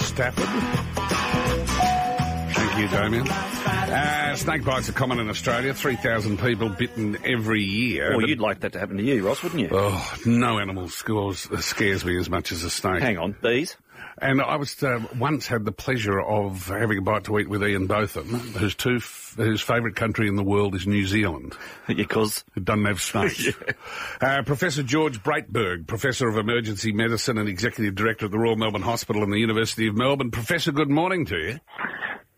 Stafford. Thank you, Damien. Uh, snake bites are common in Australia. 3,000 people bitten every year. Well, you'd like that to happen to you, Ross, wouldn't you? Oh, no animal scores, scares me as much as a snake. Hang on, bees. And I was uh, once had the pleasure of having a bite to eat with Ian Botham, whose two f- whose favourite country in the world is New Zealand. Because It doesn't have snakes. uh, professor George Braitberg, Professor of Emergency Medicine and Executive Director at the Royal Melbourne Hospital and the University of Melbourne. Professor, good morning to you.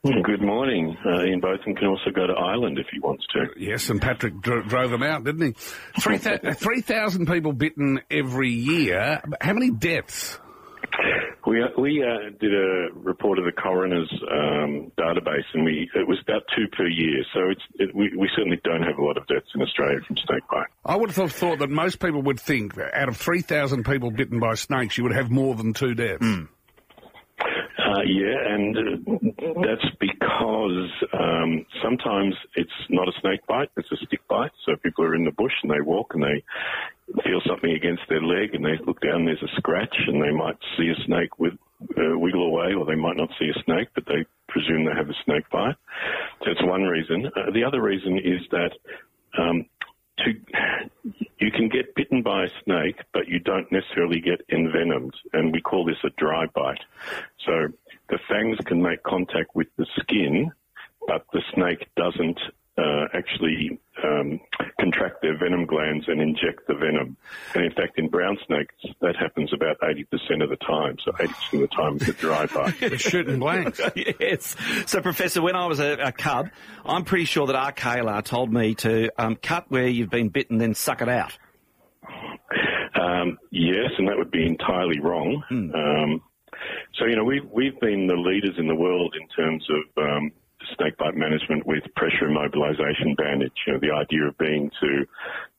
Good morning. Uh, Ian Botham can also go to Ireland if he wants to. Yes, and Patrick dro- drove him out, didn't he? Three 3,000 people bitten every year. How many deaths? We uh, we uh, did a report of the coroner's um, database, and we it was about two per year. So it's it, we we certainly don't have a lot of deaths in Australia from snake bite. I would have thought that most people would think that out of 3,000 people bitten by snakes, you would have more than two deaths. Uh, yeah, and uh, that's because um, sometimes it's not a snake bite; it's a stick bite. So people are in the bush and they walk and they feel something against their leg, and they look down. There's a scratch, and they might see a snake with uh, wiggle away, or they might not see a snake, but they presume they have a snake bite. So that's one reason. Uh, the other reason is that. Um, to, you can get bitten by a snake, but you don't necessarily get envenomed, and we call this a dry bite. So the fangs can make contact with the skin, but the snake doesn't uh, actually venom glands and inject the venom. And in fact, in brown snakes, that happens about 80% of the time. So 80% of the time it's a dry bite. They're shooting blanks. yes. So, Professor, when I was a, a cub, I'm pretty sure that our Akela told me to um, cut where you've been bitten, then suck it out. Um, yes, and that would be entirely wrong. Um, so, you know, we've, we've been the leaders in the world in terms of um, snakebite management with pressure immobilization bandage. You know, the idea of being to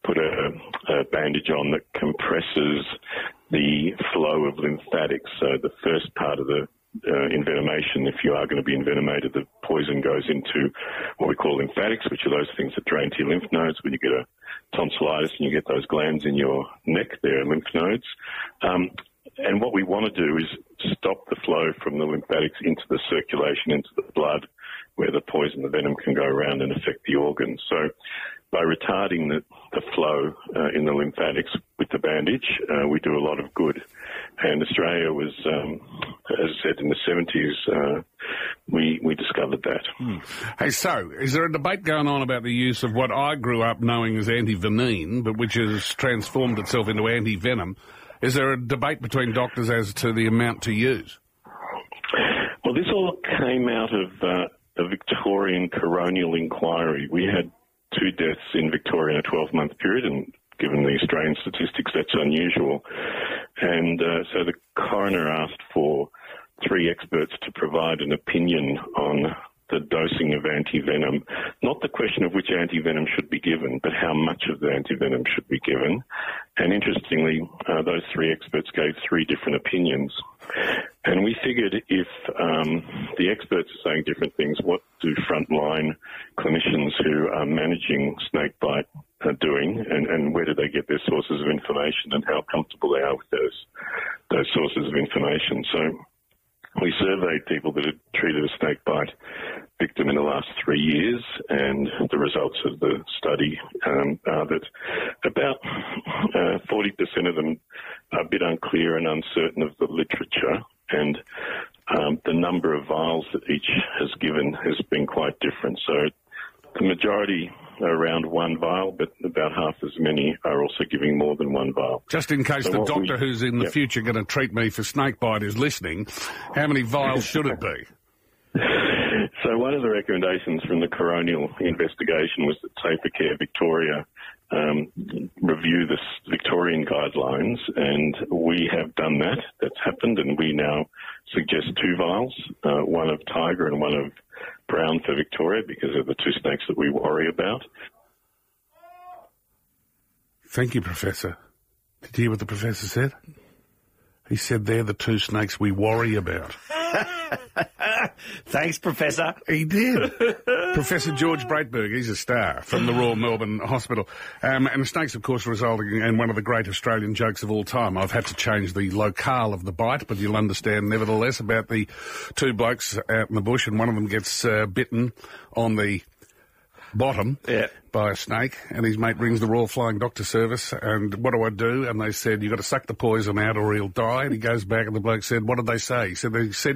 put a, a bandage on that compresses the flow of lymphatics. So the first part of the uh, envenomation, if you are going to be envenomated, the poison goes into what we call lymphatics, which are those things that drain to your lymph nodes. When you get a tonsillitis and you get those glands in your neck, they're lymph nodes. Um, and what we want to do is stop the flow from the lymphatics into the circulation, into the blood, where the poison, the venom can go around and affect the organs. So by retarding the, the flow uh, in the lymphatics with the bandage, uh, we do a lot of good. And Australia was, um, as I said, in the 70s, uh, we, we discovered that. Hey, so, is there a debate going on about the use of what I grew up knowing as anti-venin, but which has transformed itself into anti-venom? Is there a debate between doctors as to the amount to use? Well, this all came out of a Victorian coronial inquiry. We had two deaths in Victoria in a 12 month period, and given the Australian statistics, that's unusual. And uh, so the coroner asked for three experts to provide an opinion on the dosing of antivenom, not the question of which antivenom should be given, but how much of the antivenom should be given. And interestingly, uh, those three experts gave three different opinions. And we figured if um, the experts are saying different things, what do frontline clinicians who are managing snakebite are doing, and, and where do they get their sources of information, and how comfortable they are with those those sources of information? So we surveyed people that had treated a snakebite victim in the last three years, and the results of the study um, are that about uh, 40% of them are a bit unclear and uncertain of the literature, and um, the number of vials that each has given has been quite different. So the majority are around one vial, but about half as many are also giving more than one vial. Just in case So the what we- doctor who's in the Yep. future going to treat me for snakebite is listening, how many vials should it be? So one of the recommendations from the coronial investigation was that Safer Care Victoria um, review the Victorian guidelines, and we have done that. That's happened, and we now suggest two vials, uh, one of tiger and one of brown for Victoria, because they're the two snakes that we worry about. Thank you, Professor. Did you hear what the Professor said? He said they're the two snakes we worry about. Thanks, Professor. He did. Professor George Braitberg, he's a star from the Royal Melbourne Hospital. Um, and snakes, of course, resulting in one of the great Australian jokes of all time. I've had to change the locale of the bite, but you'll understand nevertheless about the two blokes out in the bush and one of them gets uh, bitten on the bottom Yeah. by a snake, and his mate rings the Royal Flying Doctor Service, and what do I do? And they said, you've got to suck the poison out or he'll die. And he goes back, and the bloke said, what did they say? He said, they said